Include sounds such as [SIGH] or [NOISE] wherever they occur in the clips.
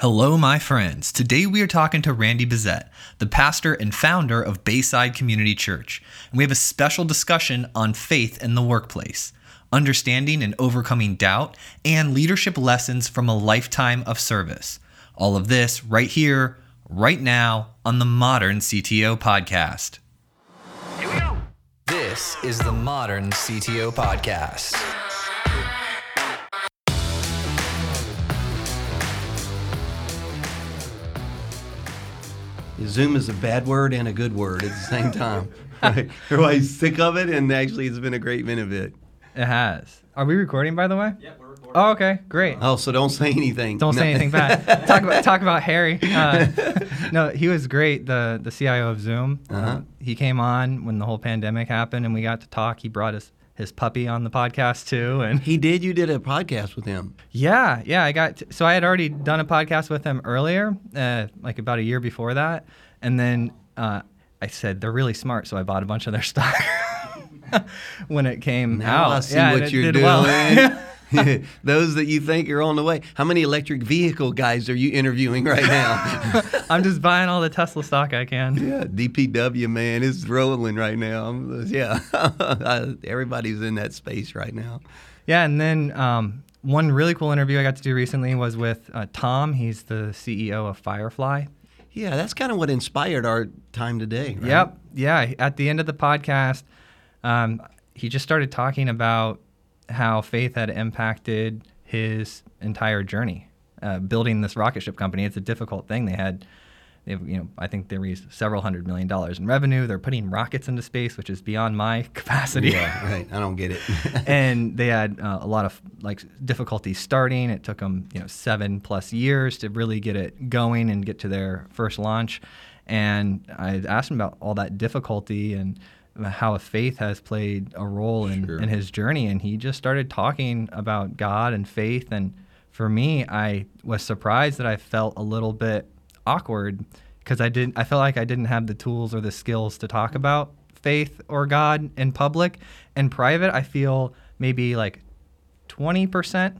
Hello, my friends. Today we are talking to Randy Bezet, the pastor and founder of Bayside Community Church, and we have a special discussion on faith in the workplace, understanding and overcoming doubt, and leadership lessons from a lifetime of service. All of this right here, right now, on the Modern CTO Podcast. Here we go. This is the Modern CTO Podcast. Zoom is a bad word and a good word at the same time. [LAUGHS] [LAUGHS] Everybody's sick of it, and actually, it's been a great benefit. It has. Are we recording, by the way? Yeah, we're recording. Oh, okay, great. Oh, so don't say anything. Don't No. say anything bad. talk about talk about [LAUGHS] Harry. Uh, no, he was great. The the CIO of Zoom. Uh, Uh-huh. he came on when the whole pandemic happened, and we got to talk. He brought his his puppy on the podcast too, and He did. You did a podcast with him. yeah, yeah. I got t- so I had already done a podcast with him earlier, uh, like about a year before that, and then uh, I said they're really smart, so I bought a bunch of their [LAUGHS] stock [LAUGHS] when it came Now out. I see Yeah, what you're did doing. well. [LAUGHS] [LAUGHS] Those that you think are on the way. How many electric vehicle guys are you interviewing right now? [LAUGHS] I'm just buying all the Tesla stock I can. yeah, DPW man is rolling right now. I'm- Yeah, [LAUGHS] everybody's in that space right now. Yeah, and then um, one really cool interview I got to do recently was with uh, Tom. He's the CEO of Firefly. Yeah, that's kind of what inspired our time today. Right? Yep. Yeah. At the end of the podcast, um, he just started talking about how faith had impacted his entire journey uh, building this rocket ship company. It's a difficult thing. They had, they have, you know, I think they raised several hundred million dollars in revenue. They're putting rockets into space, which is beyond my [LAUGHS] capacity. Yeah, right. I don't get it. [LAUGHS] [LAUGHS] and they had uh, a lot of like difficulty starting. It took them you know seven plus years to really get it going and get to their first launch. And I asked him about all that difficulty and how faith has played a role in, Sure. in his journey. And he just started talking about God and faith. And for me, I was surprised that I felt a little bit awkward because I didn't. I felt like I didn't have the tools or the skills to talk about faith or God in public. In private, I feel maybe like 20%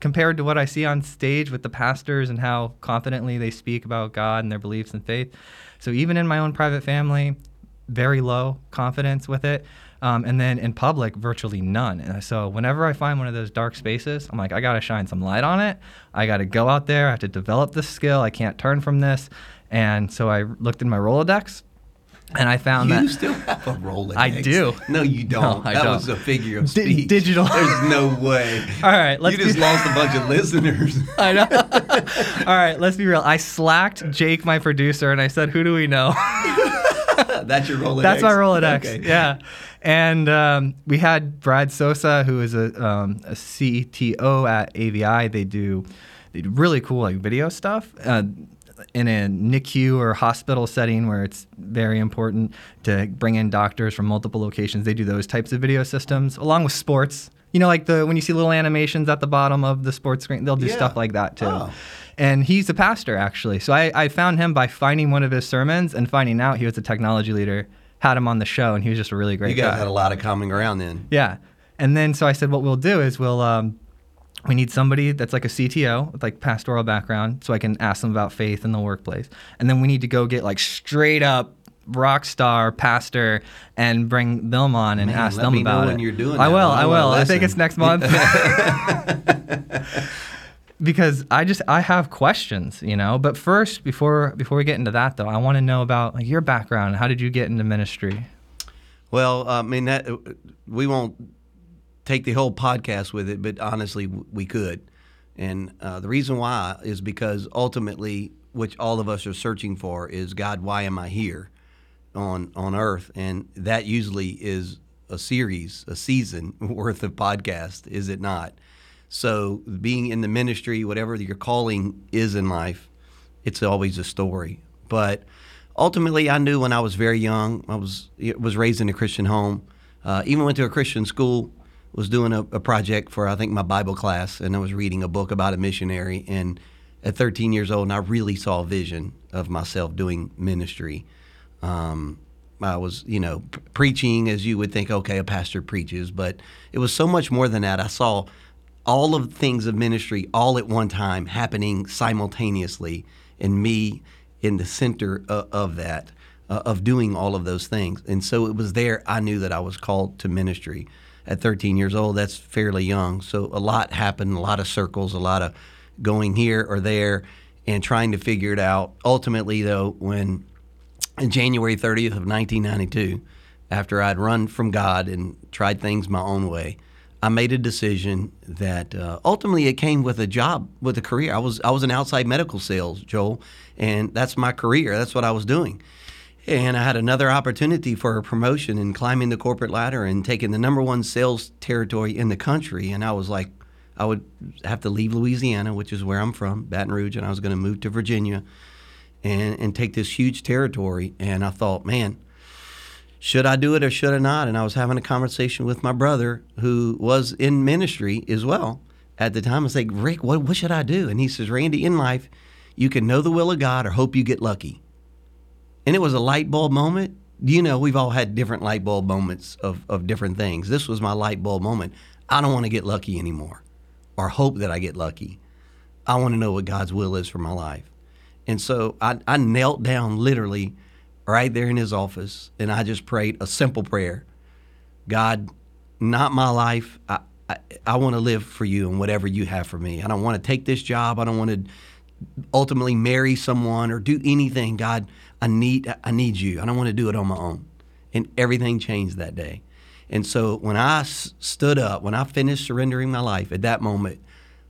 compared to what I see on stage with the pastors and how confidently they speak about God and their beliefs and faith. So even in my own private family, very low confidence with it. Um, and then in public, virtually none. And so whenever I find one of those dark spaces, I'm like, I got to shine some light on it. I got to go out there. I have to develop this skill. I can't turn from this. And so I looked in my Rolodex and I found You that. You still have a Rolodex. I do. No, you [LAUGHS] don't. I that don't. was a figure of speech. digital. There's no way. [LAUGHS] All right, let's you just be- lost a bunch of listeners. [LAUGHS] I know. All right, let's be real. I slacked Jake, my producer, and I said, "Who do we know?" [LAUGHS] That's your Rolodex. That's my Rolodex. Okay. Yeah. And um, we had Brad Sosa, who is a, um, a CTO at AVI. They do, they do really cool like video stuff. Uh, in a NICU or hospital setting where it's very important to bring in doctors from multiple locations, they do those types of video systems along with sports. You know, like the when you see little animations at the bottom of the sports screen, they'll do Yeah. stuff like that too. Oh. And he's a pastor, actually. So I, I found him by finding one of his sermons and finding out he was a technology leader, had him on the show, and he was just a really great You guys guy. had a lot of common ground then. yeah. And then so I said, what we'll do is we'll, um, we need somebody that's like a CTO with like pastoral background so I can ask them about faith in the workplace. And then we need to go get like straight up rock star pastor and bring them on and Man, ask them about when it. you're doing I will. I I will. I think it's next month. [LAUGHS] [LAUGHS] because I just I have questions, you know. But first, before before we get into that though, I want to know about like your background. How did you get into ministry? Well, I mean that we won't take the whole podcast with it, but honestly, we could. And uh, the reason why is because ultimately, which all of us are searching for, is God. Why am I here on on Earth? And that usually is a series, a season [LAUGHS] worth of podcast, is it not? So, being in the ministry, whatever your calling is in life, it's always a story. But ultimately, I knew when I was very young. I was was raised in a Christian home. Uh, even went to a Christian school. Was doing a, a project for I think my Bible class, and I was reading a book about a missionary. And at 13 years old, and I really saw a vision of myself doing ministry. Um, I was, you know, p- preaching as you would think. Okay, a pastor preaches, but it was so much more than that. I saw all of things of ministry all at one time happening simultaneously, and me in the center of, of that, uh, of doing all of those things. And so it was there I knew that I was called to ministry. At 13 years old, that's fairly young. So a lot happened, a lot of circles, a lot of going here or there and trying to figure it out. Ultimately, though, when January 30th of 1992, after I'd run from God and tried things my own way, I made a decision that uh, ultimately it came with a job, with a career. I was I was in outside medical sales, Joel, and that's my career. That's what I was doing. And I had another opportunity for a promotion and climbing the corporate ladder and taking the number one sales territory in the country. And I was like, I would have to leave Louisiana, which is where I'm from, Baton Rouge, and I was going to move to Virginia and, and take this huge territory. And I thought, man, should I do it or should I not? And I was having a conversation with my brother who was in ministry as well at the time. I was like, Rick, what, what should I do? And he says, Randy, in life, you can know the will of God or hope you get lucky. And it was a light bulb moment. You know, we've all had different light bulb moments of, of different things. This was my light bulb moment. I don't want to get lucky anymore or hope that I get lucky. I want to know what God's will is for my life. And so I, I knelt down literally right there in his office and I just prayed a simple prayer God, not my life. I, I, I want to live for you and whatever you have for me. I don't want to take this job. I don't want to ultimately marry someone or do anything. God, I need I need you. I don't want to do it on my own. And everything changed that day. And so when I s- stood up, when I finished surrendering my life at that moment,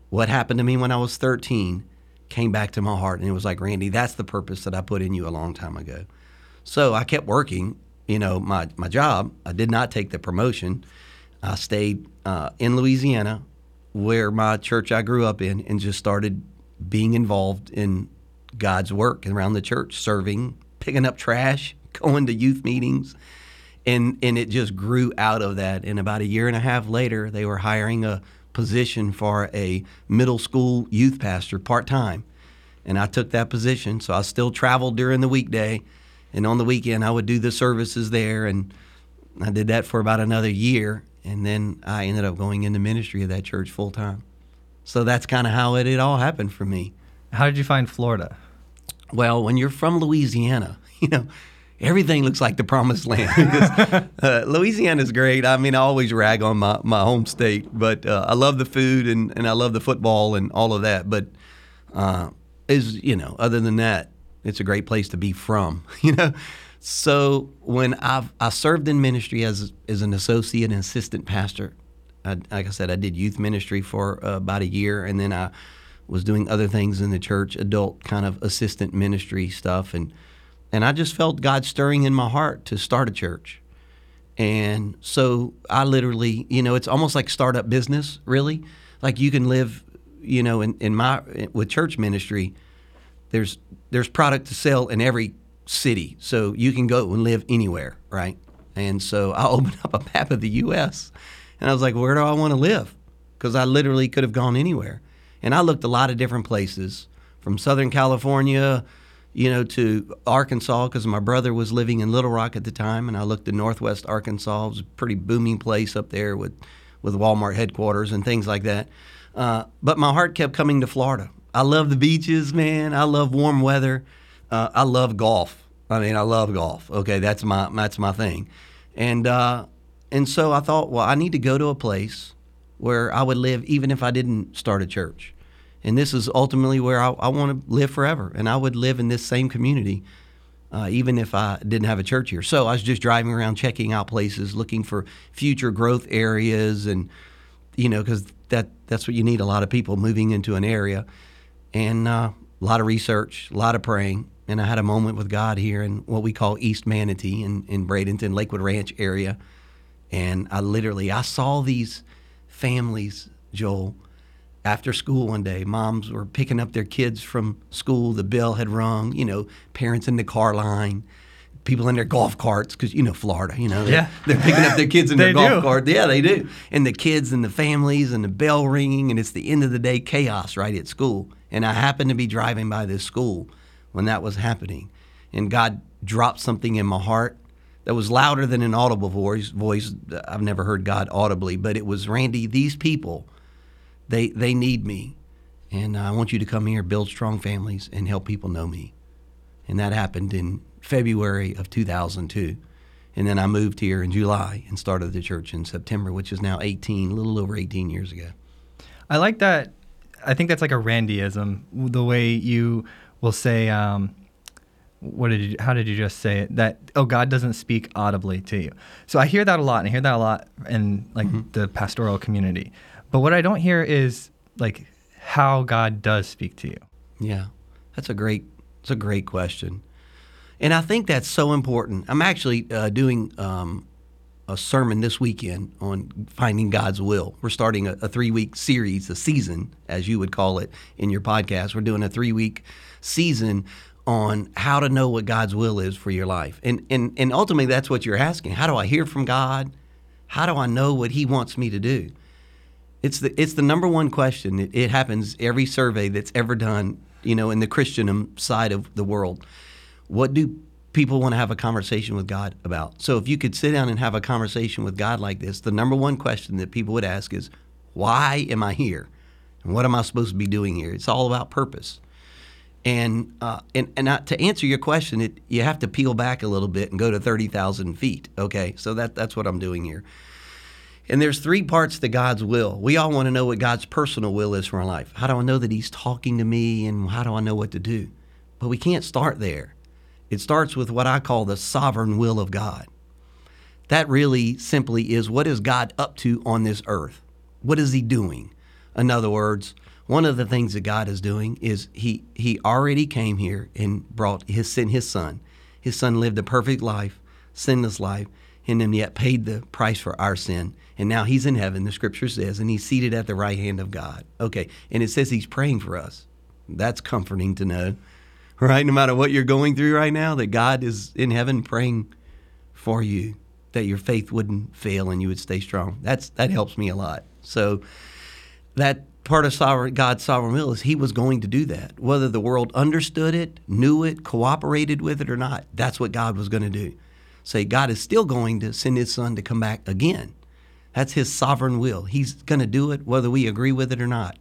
what happened to me when I was 13 came back to my heart. And it was like, Randy, that's the purpose that I put in you a long time ago. So I kept working, you know, my, my job. I did not take the promotion. I stayed uh, in Louisiana, where my church I grew up in, and just started being involved in God's work around the church, serving, picking up trash, [LAUGHS] going to youth meetings. And, and it just grew out of that. And about a year and a half later, they were hiring a position for a middle school youth pastor part time. And I took that position. So I still traveled during the weekday. And on the weekend, I would do the services there. And I did that for about another year. And then I ended up going into ministry of that church full time. So that's kind of how it, it all happened for me. How did you find Florida? Well, when you're from Louisiana, [LAUGHS] you know, everything looks like the promised land. [LAUGHS] uh, Louisiana is great. I mean, I always rag on my, my home state, but uh, I love the food and, and I love the football and all of that. But uh, is you know, other than that, it's a great place to be from. [LAUGHS] You know, so when I I served in ministry as as an associate and assistant pastor, I, like I said, I did youth ministry for uh, about a year, and then I was doing other things in the church, adult kind of assistant ministry stuff, and and I just felt God stirring in my heart to start a church. And so I literally, you know, it's almost like startup business, really. Like you can live, you know, in, in my with church ministry, there's there's product to sell in every city, so you can go and live anywhere, right? And so I [LAUGHS] opened up a map of the U.S. and I was like, where do I want to live? Because I literally could have gone anywhere, and I looked a lot of different places, from Southern California, you know, to Arkansas, because my brother was living in Little Rock at the time, and I looked at Northwest Arkansas. It was a pretty booming place up there with with Walmart headquarters and things like that. Uh, but my heart kept coming to Florida. I love the beaches, man. I love warm weather. Uh, I love golf. I mean, I love golf. Okay, that's my that's my thing. And uh, and so I thought, well, I need to go to a place where I would live, even if I didn't start a church. And this is ultimately where I, I want to live forever. And I would live in this same community, uh, even if I didn't have a church here. So I was just driving around, checking out places, looking for future growth areas, and you know, because that that's what you need a lot of people moving into an area, and uh, a lot of research, a lot of praying. And I had a moment with God here in what we call East Manatee in, in Bradenton, Lakewood Ranch area. And I literally I saw these families, Joel, after school one day. Moms were picking up their kids from school. The bell had rung, you know, parents in the car line, people in their golf carts, because, you know, Florida, you know, they're, Yeah. they're picking up their kids in [LAUGHS] their golf do. cart. Yeah, they do. And the kids and the families and the bell ringing, and it's the end of the day chaos right at school. And I happened to be driving by this school when that was happening. And God dropped something in my heart that was louder than an audible voice. Voice I've never heard God audibly, but it was Randy. These people they they need me, and I want you to come here, build strong families, and help people know me. And that happened in February of 2002. And then I moved here in July and started the church in September, which is now 18, a little over 18 years ago. I like that. I think that's like a Randyism, the way you will say, um, what did you, how did you just say it? That, oh, God doesn't speak audibly to you. So I hear that a lot, and I hear that a lot in like the pastoral community. But what I don't hear is like how God does speak to you. Yeah, that's a great, it's a great question, and I think that's so important. I'm actually uh, doing um, a sermon this weekend on finding God's will. We're starting a, a three week series, a season, as you would call it in your podcast. We're doing a three week season on how to know what God's will is for your life, and and and ultimately that's what you're asking. How do I hear from God? How do I know what He wants me to do? It's the it's the number one question. It, it happens every survey that's ever done, you know, in the Christian side of the world. What do people want to have a conversation with God about? So if you could sit down and have a conversation with God like this, the number one question that people would ask is, "Why am I here? And what am I supposed to be doing here?" It's all about purpose. And uh, and and to answer your question, it, you have to peel back a little bit and go to thirty thousand feet. Okay, so that that's what I'm doing here. And there's three parts to God's will. We all want to know what God's personal will is for our life. How do I know that He's talking to me and how do I know what to do? But we can't start there. It starts with what I call the sovereign will of God. That really simply is what is God up to on this earth? What is He doing? In other words, one of the things that God is doing is He He already came here and brought His sent His Son. His Son lived a perfect life, sinless life, and then yet paid the price for our sin. And now He's in heaven, the Scripture says, and He's seated at the right hand of God. Okay, and it says He's praying for us. That's comforting to know, [LAUGHS] right? No matter what you're going through right now, that God is in heaven praying for you, that your faith wouldn't fail and you would stay strong. That's that helps me a lot. So that part of sovereign God's sovereign will is He was going to do that, whether the world understood it, knew it, cooperated with it or not. That's what God was going to do. Say God is still going to send His Son to come back again. That's His sovereign will. He's going to do it whether we agree with it or not.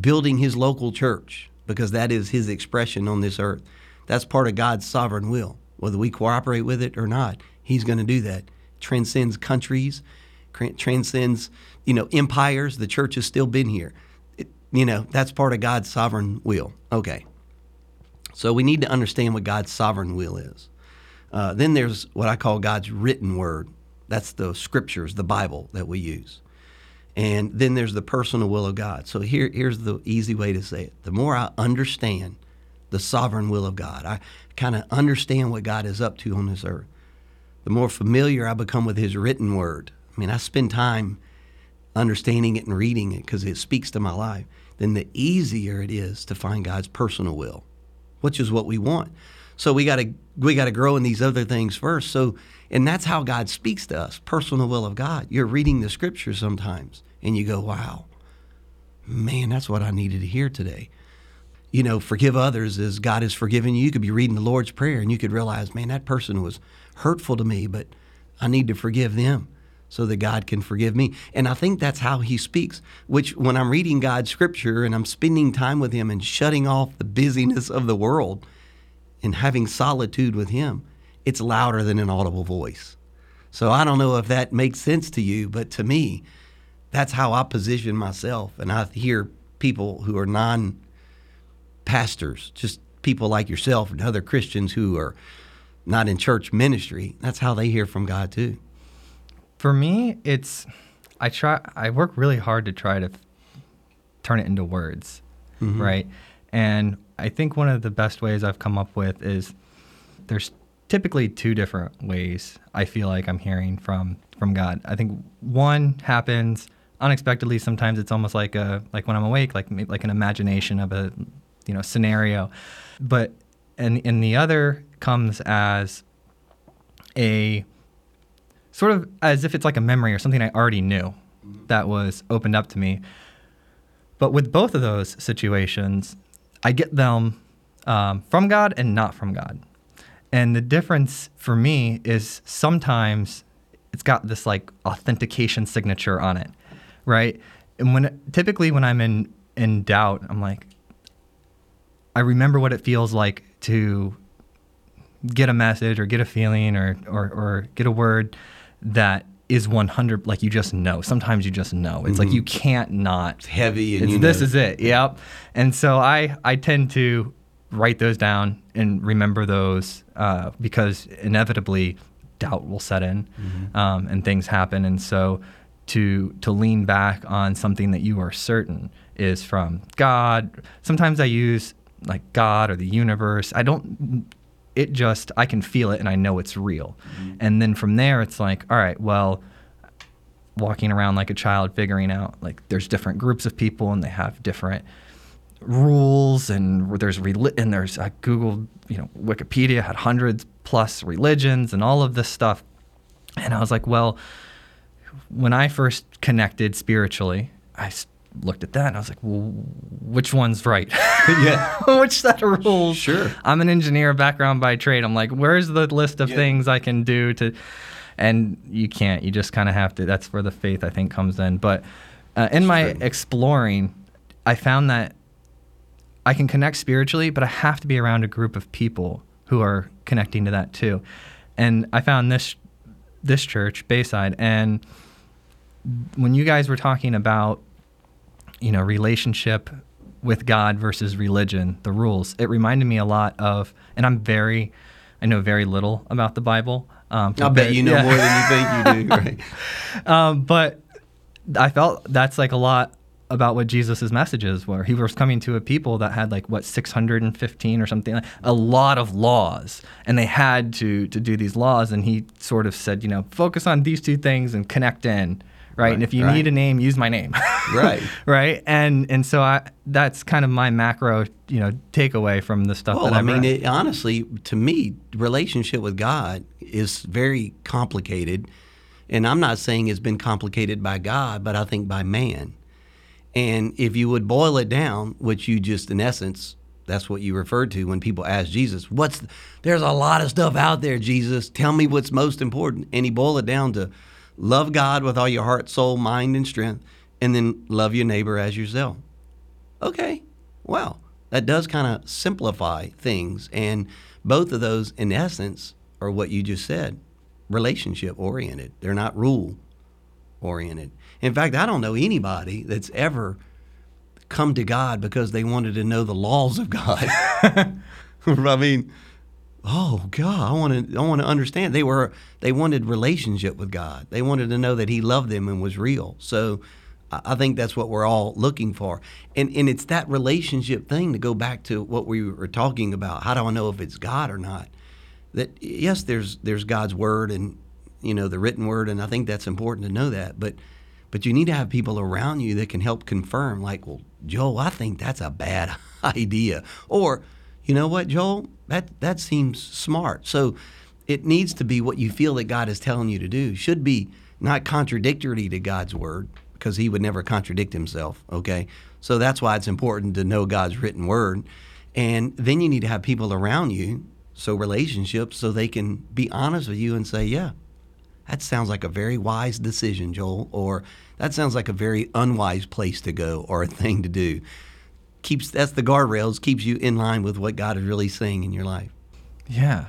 Building His local church because that is His expression on this earth. That's part of God's sovereign will. Whether we cooperate with it or not, He's going to do that. Transcends countries, transcends you know empires. The church has still been here. It, you know that's part of God's sovereign will. Okay, so we need to understand what God's sovereign will is. Uh, then there's what I call God's written word. That's the scriptures, the Bible that we use. And then there's the personal will of God. So here, here's the easy way to say it. The more I understand the sovereign will of God, I kind of understand what God is up to on this earth, the more familiar I become with His written word. I mean, I spend time understanding it and reading it because it speaks to my life. Then the easier it is to find God's personal will, which is what we want. So we got to we got to grow in these other things first. So and that's how God speaks to us, personal will of God. You're reading the scripture sometimes and you go, "Wow. Man, that's what I needed to hear today." You know, forgive others as God has forgiven you. You could be reading the Lord's prayer and you could realize, "Man, that person was hurtful to me, but I need to forgive them." so that God can forgive me. And I think that's how he speaks, which when I'm reading God's scripture and I'm spending time with him and shutting off the busyness of the world and having solitude with him, it's louder than an audible voice. So I don't know if that makes sense to you, but to me, that's how I position myself. And I hear people who are non pastors, just people like yourself and other Christians who are not in church ministry, that's how they hear from God too. For me, it's I try I work really hard to try to turn it into words, mm-hmm. right? And I think one of the best ways I've come up with is there's typically two different ways I feel like I'm hearing from from God. I think one happens unexpectedly. Sometimes it's almost like a like when I'm awake, like like an imagination of a you know scenario, but and and the other comes as a sort of as if it's like a memory or something I already knew that was opened up to me. But with both of those situations, I get them um, from God and not from God. And the difference for me is sometimes it's got this like authentication signature on it, right? and when typically when I'm in in doubt, I'm like, I remember what it feels like to get a message or get a feeling or or, or get a word that is 100 like you just know. Sometimes you just know. It's like you can't not. It's heavy and it's, this know- is it. Yep. And so i i tend to write those down and remember those uh, because inevitably doubt will set in um, and things happen. And so to to lean back on something that you are certain is from god. Sometimes i use like god or the universe. I don't it just i can feel it and i know it's real. Mm-hmm. And then from there it's like all right well walking around like a child figuring out like there's different groups of people and they have different rules and there's reli- and there's I googled you know Wikipedia had hundreds plus religions and all of this stuff. And I was like well when I first connected spiritually I looked at that and I was like well which one's right? [LAUGHS] Yeah. [LAUGHS] which set of rules? Sure. I'm an engineer background by trade. I'm like where's the list of Yeah. things I can do to and you can't. You just kind of have to that's where the faith i think comes in. But uh, in my exploring i found that i can connect spiritually but i have to be around a group of people who are connecting to that too. And i found this this church bayside and when you guys were talking about you know relationship with god versus religion the rules it reminded me a lot of and i'm very i know very little about the bible um, I'll bet you know yeah. more than you think you do. [LAUGHS] Right. um, but I felt that's like a lot about what Jesus' messages were. He was coming to a people that had like what 615 or something, like, a lot of laws, and they had to to do these laws. And he sort of said, you know, focus on these two things and connect in, right? and if you right. need a name, use my name, [LAUGHS] Right. right? And and so I that's kind of my macro, you know, takeaway from the stuff Well, that I I've mean, it, honestly, to me, relationship with God is very complicated, and I'm not saying it's been complicated by God, but I think by man. And if you would boil it down, which you just in essence, that's what you referred to when people ask Jesus, "What's there's a lot of stuff out there, Jesus. Tell me what's most important." And he boiled it down to love God with all your heart, soul, mind, and strength, and then love your neighbor as yourself. Okay, well, that does kind of simplify things. And both of those, in essence, are what you just said relationship oriented. They're not rule oriented. In fact, I don't know anybody that's ever come to God because they wanted to know the laws of God. [LAUGHS] I mean, oh God, I want to I want to understand. They were they wanted relationship with God. They wanted to know that He loved them and was real. So I think that's what we're all looking for. And and it's that relationship thing to go back to what we were talking about. How do I know if it's God or not? That yes, there's there's God's word and you know the written word, and I think that's important to know that. But but you need to have people around you that can help confirm. Like, well, Joel, I think that's a bad [LAUGHS] idea, or you know what, Joel, that that seems smart. So it needs to be what you feel that God is telling you to do. Should be not contradictory to God's word because He would never contradict Himself. Okay, so that's why it's important to know God's written word, and then you need to have people around you, so relationships, so they can be honest with you and say, yeah, that sounds like a very wise decision, Joel, or that sounds like a very unwise place to go or a thing to do. Keeps that's the guardrails, keeps you in line with what God is really saying in your life. yeah,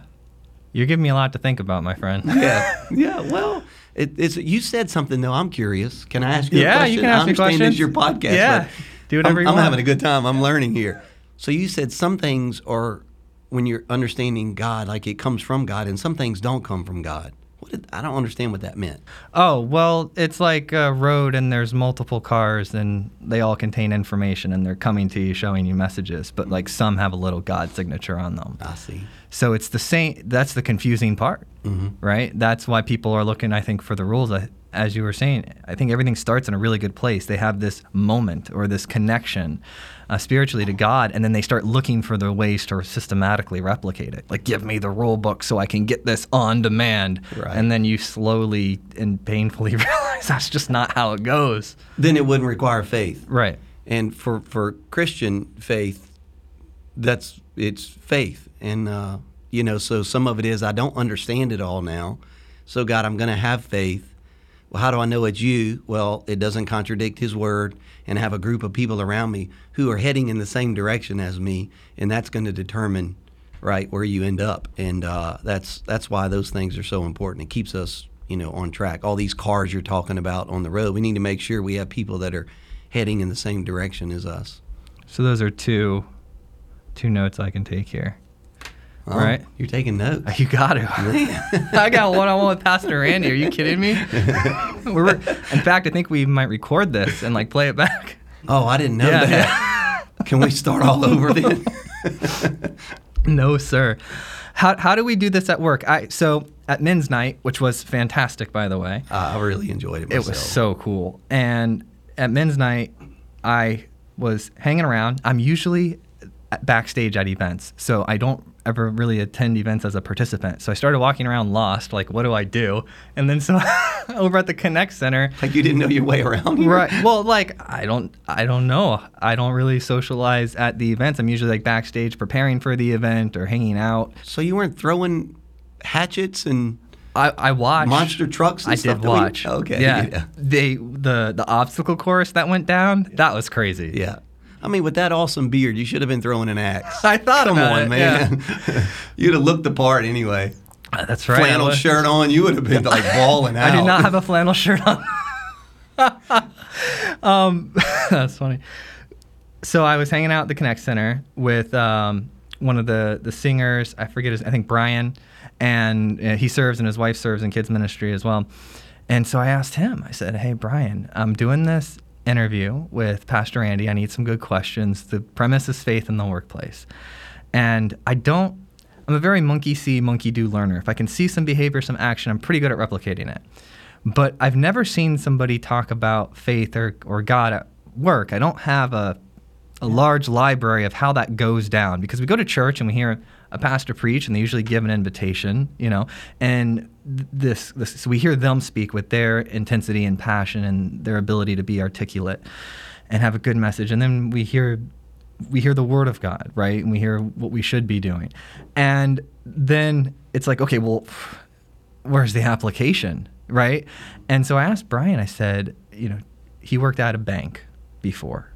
you're giving me a lot to think about, my friend. [LAUGHS] Yeah, yeah. Well, it, it's you said something though. I'm curious. Can I ask you? Yeah, a you question? can ask I me questions. It's your podcast. Yeah, do whatever I'm, you I'm having a good time. I'm learning here. So you said some things are when you're understanding God, like it comes from God, and some things don't come from God. What did, I don't understand what that meant. Oh, well, it's like a road and there's multiple cars and they all contain information and they're coming to you showing you messages, but like some have a little God signature on them. I see. So it's the same, that's the confusing part, mm-hmm. right? That's why people are looking, I think, for the rules. I, as you were saying, I think everything starts in a really good place. They have this moment or this connection uh, spiritually to God, and then they start looking for the ways to systematically replicate it. Like, give me the rule book so I can get this on demand. Right. And then you slowly and painfully [LAUGHS] realize that's just not how it goes. Then it wouldn't require faith. Right. And for, for Christian faith, that's it's faith. And uh, you know, so some of it is I don't understand it all now. So God, I'm going to have faith, Well, how do I know it's you? Well, it doesn't contradict His word, and have a group of people around me who are heading in the same direction as me, and that's going to determine right where you end up. And uh, that's that's why those things are so important. It keeps us you know on track. All these cars you're talking about on the road, we need to make sure we have people that are heading in the same direction as us. So those are two two notes I can take here. Oh, Right. You're taking notes. [LAUGHS] You got to. [LAUGHS] I got one on one with Pastor Randy. Are you kidding me? [LAUGHS] We're, in fact, I think we might record this and like play it back. Oh, I didn't know Yeah, that. Can we start all over then? No, sir. How, how do we do this at work? I so at men's night, which was fantastic, by the way. Uh, I really enjoyed it It was so cool. And at men's night, I was hanging around. I'm usually backstage at events, so I don't ever really attend events as a participant. So I started walking around lost, like, what do I do? And then so [LAUGHS] over at the Connect Center, like you didn't know your way around here. [LAUGHS] right? Well, like I don't, I don't know. I don't really socialize at the events. I'm usually like backstage preparing for the event or hanging out. So you weren't throwing hatchets and I, I watched monster trucks and I stuff did that we- watch. Okay, Yeah. yeah. [LAUGHS] They the the obstacle course that went down. That was crazy. yeah. I mean, with that awesome beard, you should have been throwing an axe. I thought Come on, it, man. [LAUGHS] You'd have looked the part anyway. Uh, That's right. Flannel shirt on, you would have been like [LAUGHS] balling out. I did not have a flannel shirt on. [LAUGHS] um, that's funny. So I was hanging out at the Connect Center with um, one of the the singers. I forget his. I think Brian, and uh, he serves and his wife serves in kids ministry as well. And so I asked him. I said, "Hey, Brian, I'm doing this interview with Pastor Andy. I need some good questions. The premise is faith in the workplace, and I don't." I'm a very monkey see, monkey do learner. If I can see some behavior, some action, I'm pretty good at replicating it. But I've never seen somebody talk about faith or, or God at work. I don't have a, a large library of how that goes down because we go to church and we hear a pastor preach and they usually give an invitation, you know, and this, this so we hear them speak with their intensity and passion and their ability to be articulate and have a good message. And then we hear we hear the word of God, right? And we hear what we should be doing. And then it's like, okay, well, where's the application, right? And so I asked Brian, I said, you know, he worked at a bank before.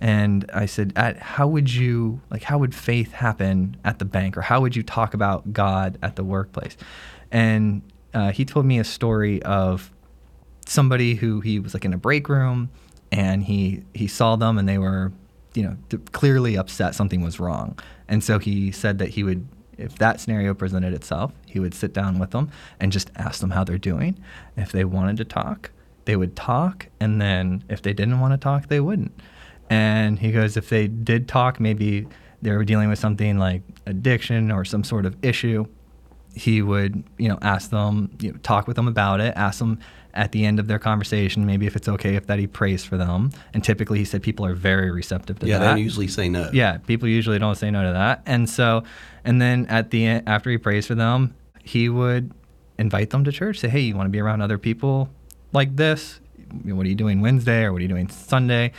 And I said, how would you, like, how would faith happen at the bank? Or how would you talk about God at the workplace? And uh, he told me a story of somebody who he was like in a break room and he he saw them and they were you know clearly upset something was wrong and so he said that he would if that scenario presented itself he would sit down with them and just ask them how they're doing if they wanted to talk they would talk and then if they didn't want to talk they wouldn't and he goes if they did talk maybe they were dealing with something like addiction or some sort of issue he would, you know, ask them, you know, talk with them about it, ask them at the end of their conversation, maybe if it's okay if that he prays for them. And typically, he said people are very receptive to Yeah, that. Yeah, they usually say no. Yeah, people usually don't say no to that. And so, and then at the end, after he prays for them, he would invite them to church. Say, hey, you want to be around other people like this? What are you doing Wednesday or what are you doing Sunday?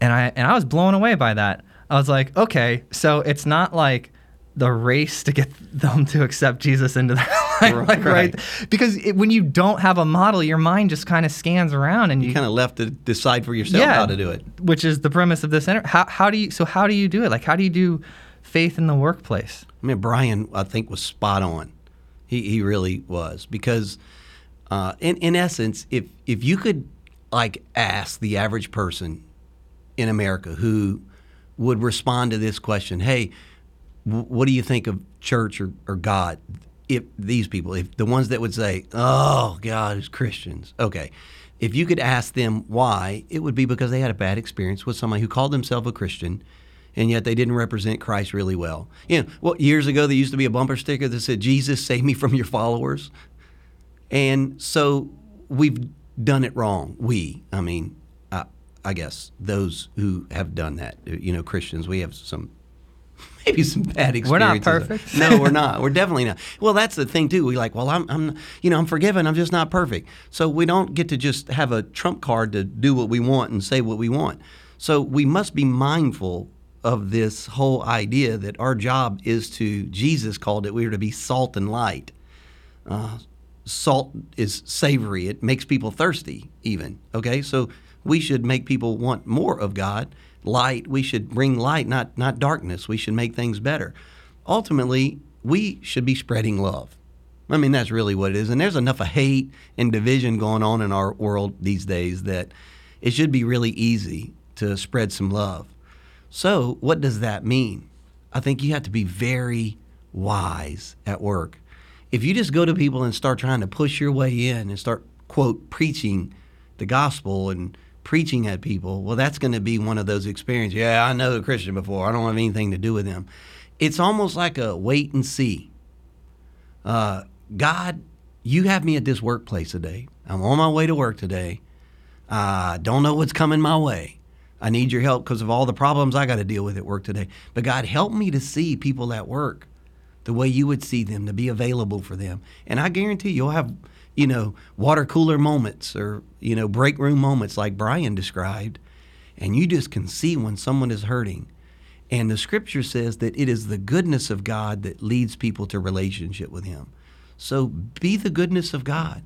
And I and I was blown away by that. I was like, okay, so it's not like the race to get [LAUGHS] them to accept Jesus into their [LAUGHS] life, Right, like, right? Because it, when you don't have a model, your mind just kind of scans around and you, You kind of left to decide for yourself how to do it. which is the premise of this. Inter- how how do you so how do you do it? Like how do you do faith in the workplace? I mean, Brian, I think, was spot on. He, he really was because, uh, in in essence, if if you could like ask the average person in America who would respond to this question, hey, w- what do you think of church or, or God? If these people, if the ones that would say, oh, God is Christians, okay. If you could ask them why, it would be because they had a bad experience with somebody who called themselves a Christian and yet they didn't represent Christ really well. You know, well, years ago there used to be a bumper sticker that said, Jesus, save me from your followers. And so we've done it wrong. We, I mean, I, guess those who have done that, you know, Christians, we have some [LAUGHS] maybe some bad experiences. We're not perfect. no, we're not. We're definitely not. Well, that's the thing too. We like, well, I'm, I'm, you know, I'm forgiven. I'm just not perfect. So we don't get to just have a trump card to do what we want and say what we want. So we must be mindful of this whole idea that our job is to. Jesus called it. We are to be salt and light. Uh, salt is savory. It makes people thirsty, even. Okay, so we should make people want more of God. Light, we should bring light, not not darkness. We should make things better. Ultimately, we should be spreading love. I mean, that's really what it is. And there's enough of hate and division going on in our world these days that it should be really easy to spread some love. So, what does that mean? I think you have to be very wise at work. If you just go to people and start trying to push your way in and start, quote, preaching the gospel and preaching at people, well, that's going to be one of those experiences. Yeah, I know a Christian before. I don't have anything to do with them. It's almost like a wait and see. Uh, God, you have me at this workplace today. I'm on my way to work today. I uh, don't know what's coming my way. I need your help because of all the problems I got to deal with at work today. But God, help me to see people at work the way you would see them, to be available for them. And I guarantee you'll have, you know, water cooler moments or, you know, break room moments like Brian described. And you just can see when someone is hurting. And the scripture says that it is the goodness of God that leads people to relationship with Him. So be the goodness of God.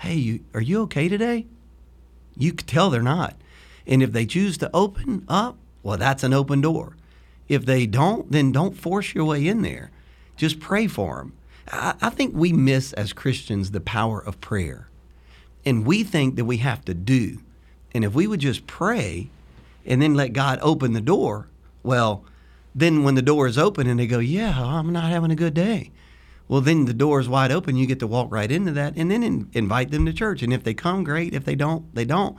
Hey, you, are you okay today? You can tell they're not. And if they choose to open up, well, that's an open door. If they don't, then don't force your way in there. Just pray for them. I, think we miss as Christians the power of prayer. And we think that we have to do. And if we would just pray and then let God open the door, well, then when the door is open and they go, Yeah, I'm not having a good day. Well, then the door is wide open. You get to walk right into that and then in, invite them to church. And if they come, great. If they don't, they don't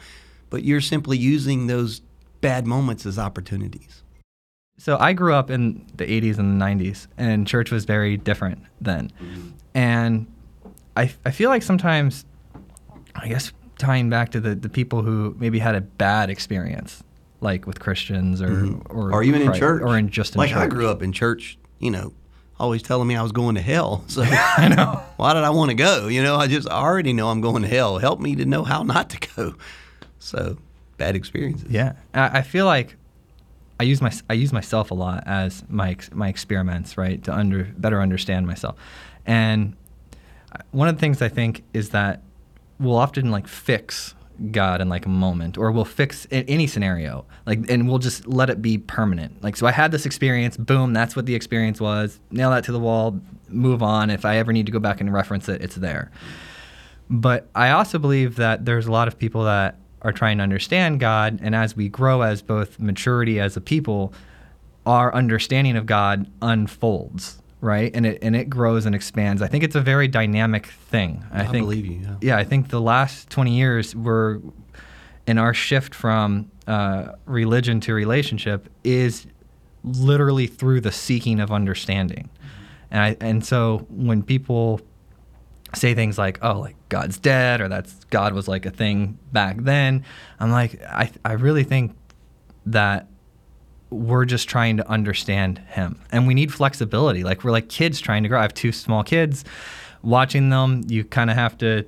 but you're simply using those bad moments as opportunities. So I grew up in the 80s and the 90s, and church was very different then. Mm-hmm. And I, I feel like sometimes, I guess, tying back to the, the people who maybe had a bad experience, like with Christians or mm-hmm. or, or, even in church, or in just in like church. I grew up in church, you know, always telling me I was going to hell. [LAUGHS] So [LAUGHS] I know why did I want to go? You know, I just already know I'm going to hell. Help me to know how not to go. So bad experiences. Yeah, I feel like I use my I use myself a lot as my my experiments, right, to under better understand myself. And one of the things I think is that we'll often like fix God in like a moment, or we'll fix any scenario, like, and we'll just let it be permanent. Like, so I had this experience, boom, that's what the experience was. Nail that to the wall, move on. If I ever need to go back and reference it, it's there. But I also believe that there's a lot of people that are trying to understand God, and as we grow as both maturity as a people, our understanding of God unfolds, right? And it and it grows and expands. I think it's a very dynamic thing. I, I think, believe you. Yeah. yeah, I think the last 20 years were in our shift from uh, religion to relationship is literally through the seeking of understanding. And I and so when people say things like, "Oh, like God's dead," or "That's God was like a thing back then," I'm like, I I really think that we're just trying to understand Him, and we need flexibility. Like we're like kids trying to grow. I have two small kids. Watching them, you kind of have to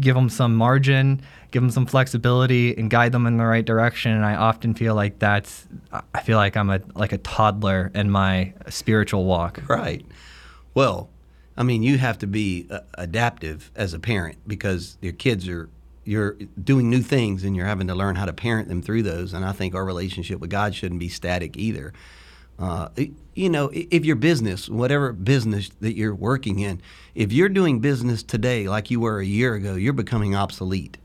give them some margin, give them some flexibility, and guide them in the right direction. And I often feel like that's I feel like I'm a like a toddler in my spiritual walk. Right. Well, I mean, you have to be uh, adaptive as a parent because your kids are you're doing new things and you're having to learn how to parent them through those. And I think our relationship with God shouldn't be static either. Uh, you know, if your business, whatever business that you're working in, if you're doing business today like you were a year ago, you're becoming obsolete.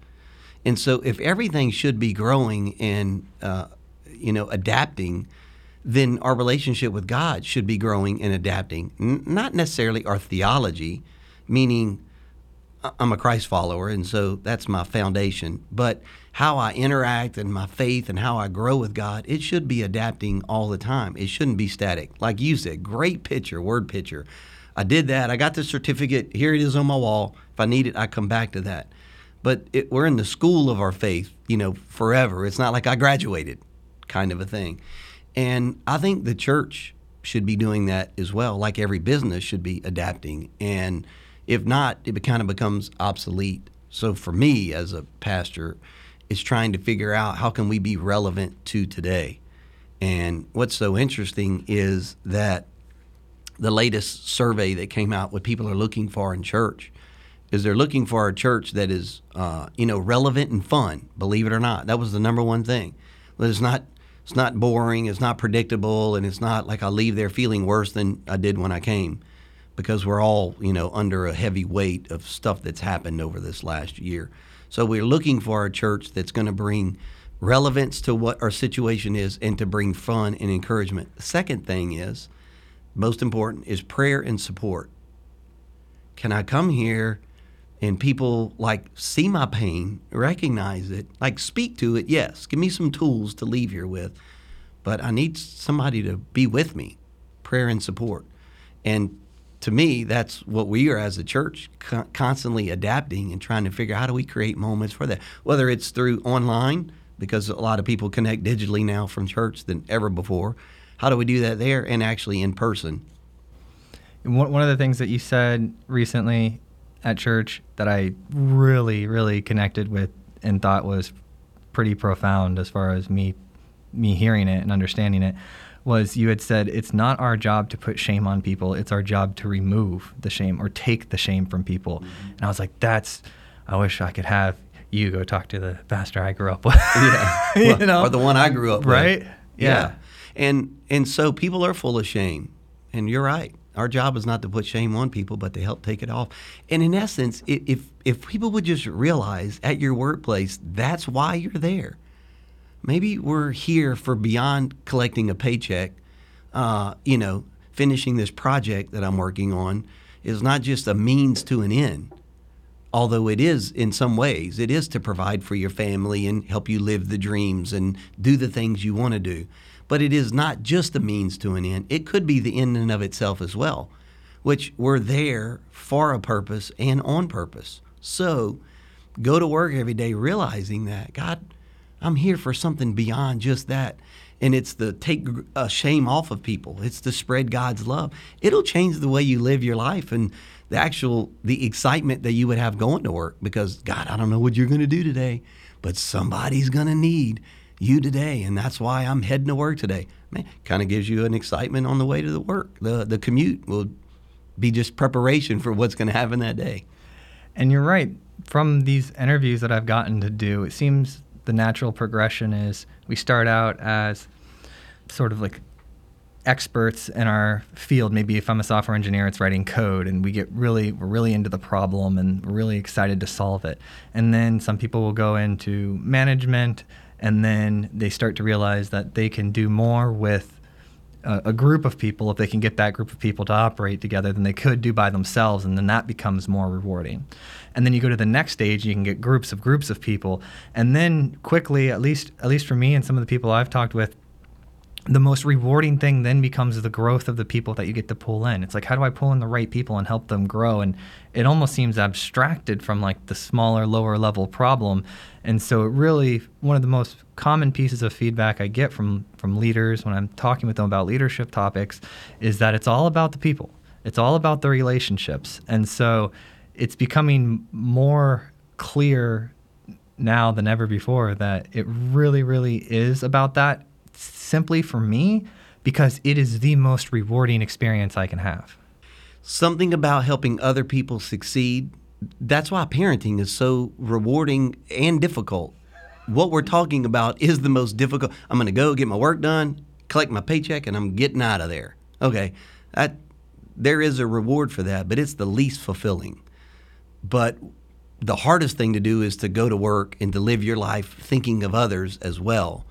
And so, if everything should be growing and uh, you know adapting then our relationship with God should be growing and adapting. N- not necessarily our theology, meaning I'm a Christ follower, and so that's my foundation. But how I interact and my faith and how I grow with God, it should be adapting all the time. It shouldn't be static. Like you said, great picture, word picture. I did that. I got the certificate. Here it is on my wall. If I need it, I come back to that. But it, we're in the school of our faith, you know, forever. It's not like I graduated, kind of a thing. And I think the church should be doing that as well, like every business should be adapting. And if not, it kind of becomes obsolete. So for me as a pastor, it's trying to figure out how can we be relevant to today. And what's so interesting is that the latest survey that came out, what people are looking for in church, is they're looking for a church that is, uh, you know, relevant and fun. Believe it or not, that was the number one thing. But it's not, it's not boring. It's not predictable, and it's not like I leave there feeling worse than I did when I came, because we're all, you know, under a heavy weight of stuff that's happened over this last year. So we're looking for a church that's going to bring relevance to what our situation is and to bring fun and encouragement. The second thing is, most important, is prayer and support. Can I come here and people like see my pain, recognize it, like speak to it? Yes, give me some tools to leave here with, but I need somebody to be with me, prayer and support. And to me, that's what we are as a church, co- constantly adapting and trying to figure out how do we create moments for that, whether it's through online because a lot of people connect digitally now from church than ever before. How do we do that there and actually in person? One one of the things that you said recently at church that I really, really connected with and thought was pretty profound as far as me me hearing it and understanding it was you had said it's not our job to put shame on people it's our job to remove the shame or take the shame from people Mm-hmm. and i was like that's i wish i could have you go talk to the pastor i grew up with [LAUGHS] yeah, [LAUGHS] You know? or the one I grew up with, Right? Yeah. and and so people are full of shame, and you're right. Our job is not to put shame on people, but to help take it off. And in essence, if if people would just realize at your workplace that's why you're there. Maybe we're here for beyond collecting a paycheck. Uh, you know, finishing this project that I'm working on is not just a means to an end although it is in some ways it is to provide for your family and help you live the dreams and do the things you want to do but it is not just a means to an end. It could be the end in and of itself as well which we're there for a purpose and on purpose. So go to work every day realizing that god i'm here for something beyond just that. And it's the take uh, shame off of people. It's to spread god's love. It'll change the way you live your life and the actual the excitement that you would have going to work because god i don't know what you're going to do today but somebody's going to need you today and that's why i'm heading to work today man kind of gives you an excitement on the way to the work the the commute will be just preparation for what's going to happen that day And you're right. From these interviews that I've gotten to do, it seems the natural progression is we start out as sort of like experts in our field. Maybe if I'm a software engineer, it's writing code, and we get really we're really into the problem and we're really excited to solve it. And then some people will go into management, and then they start to realize that they can do more with a, a group of people if they can get that group of people to operate together than they could do by themselves and then that becomes more rewarding. And then you go to the next stage you can get groups of groups of people. And then quickly at least at least for me and some of the people i've talked with the most rewarding thing then becomes the growth of the people that you get to pull in. It's like, how do I pull in the right people and help them grow? And it almost seems abstracted from like the smaller, lower level problem. And so, it really, one of the most common pieces of feedback I get from from leaders when I'm talking with them about leadership topics is that it's all about the people. It's all about the relationships. And so, it's becoming more clear now than ever before that it really, really is about that simply for me because it is the most rewarding experience I can have. something about helping other people succeed. That's why parenting is so rewarding and difficult. What we're talking about is the most difficult. I'm going to go get my work done, collect my paycheck, and I'm getting out of there. Okay, there is a reward for that, but it's the least fulfilling. But the hardest thing to do is to go to work and to live your life thinking of others as well,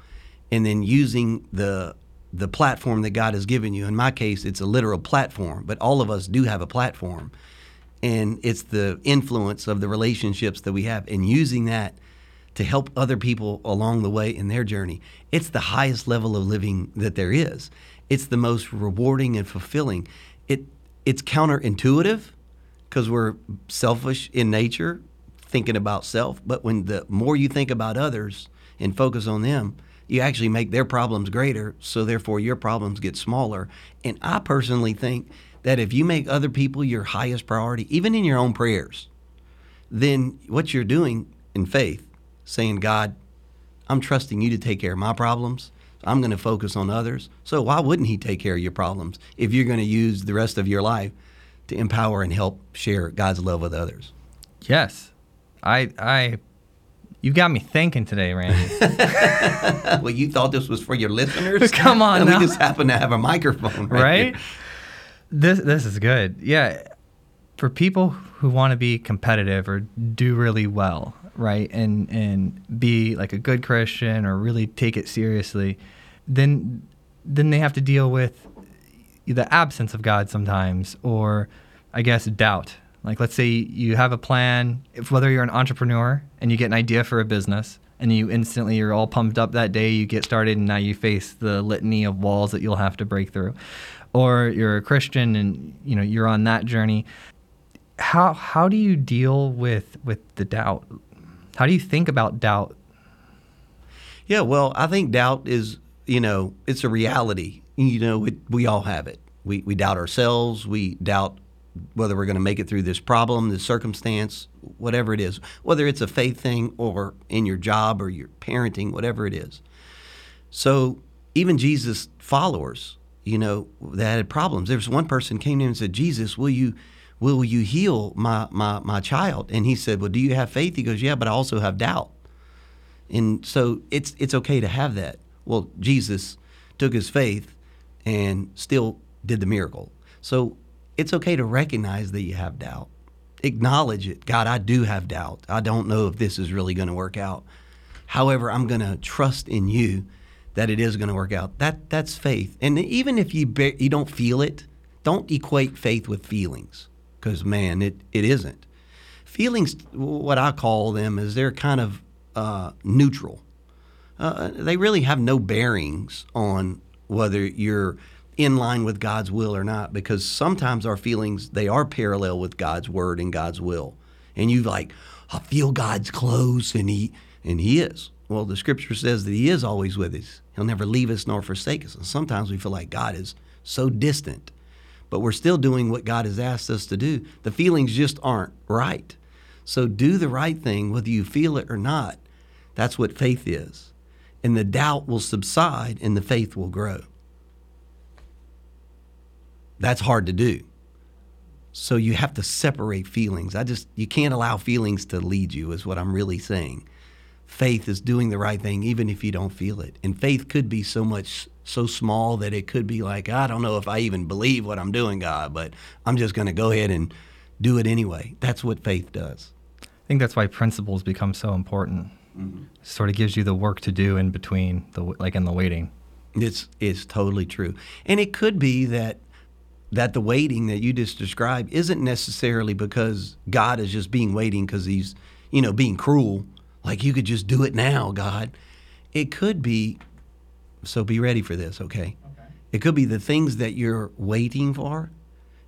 and then using the the platform that God has given you. In my case, it's a literal platform, but all of us do have a platform, and it's the influence of the relationships that we have, and using that to help other people along the way in their journey. It's the highest level of living that there is. It's the most rewarding and fulfilling. It it's counterintuitive because we're selfish in nature, thinking about self. But when the more you think about others and focus on them, you actually make their problems greater. So therefore, your problems get smaller. And I personally think that if you make other people your highest priority, even in your own prayers, then what you're doing in faith, saying, God, I'm trusting you to take care of my problems. I'm going to focus on others. So why wouldn't he take care of your problems if you're going to use the rest of your life to empower and help share God's love with others? Yes. I I you got me thinking today, Randy. [LAUGHS] well, you thought this was for your listeners? [LAUGHS] Come on we just happen to have a microphone right, right? This this is good. Yeah. For people who want to be competitive or do really well, right? And and be like a good Christian or really take it seriously, then then they have to deal with the absence of God sometimes or I guess doubt. Like let's say you have a plan, if whether you're an entrepreneur and you get an idea for a business and you instantly you're all pumped up that day, you get started and now you face the litany of walls that you'll have to break through. Or you're a Christian and you know you're on that journey. How how do you deal with with the doubt? How do you think about doubt? Yeah, well, I think doubt is, you know, it's a reality. You know, it, we all have it. We, we doubt ourselves. We doubt whether we're going to make it through this problem, this circumstance, whatever it is, whether it's a faith thing or in your job or your parenting, whatever it is. So even Jesus' followers, you know, that had problems. There was one person came to him and said, Jesus, will you will you heal my, my, my child? And he said, Well, do you have faith? He goes, Yeah, but I also have doubt. And so it's it's okay to have that. Well, Jesus took his faith and still did the miracle. So it's okay to recognize that you have doubt. Acknowledge it. God, I do have doubt. I don't know if this is really going to work out. However, I'm going to trust in you that it is going to work out. That that's faith. And even if you be, you don't feel it, don't equate faith with feelings because man, it it isn't. Feelings, what I call them, is they're kind of uh, neutral. Uh, they really have no bearings on whether you're in line with God's will or not because sometimes our feelings they are parallel with God's word and God's will. And you like, I feel God's close and he and he is. Well, the scripture says that he is always with us. He'll never leave us nor forsake us. And sometimes we feel like God is so distant. But we're still doing what God has asked us to do. The feelings just aren't right. So do the right thing whether you feel it or not. That's what faith is. And the doubt will subside and the faith will grow. That's hard to do. So you have to separate feelings. I just you can't allow feelings to lead you is what I'm really saying. Faith is doing the right thing even if you don't feel it. And faith could be so much so small that it could be like, I don't know if I even believe what I'm doing, God, but I'm just going to go ahead and do it anyway. That's what faith does. I think that's why principles become so important. Mm-hmm. Sort of gives you the work to do in between the like in the waiting. It's it's totally true. And it could be that that the waiting that you just described isn't necessarily because God is just being waiting because he's, you know, being cruel. Like you could just do it now, God. It could be so be ready for this, okay? okay. It could be the things that you're waiting for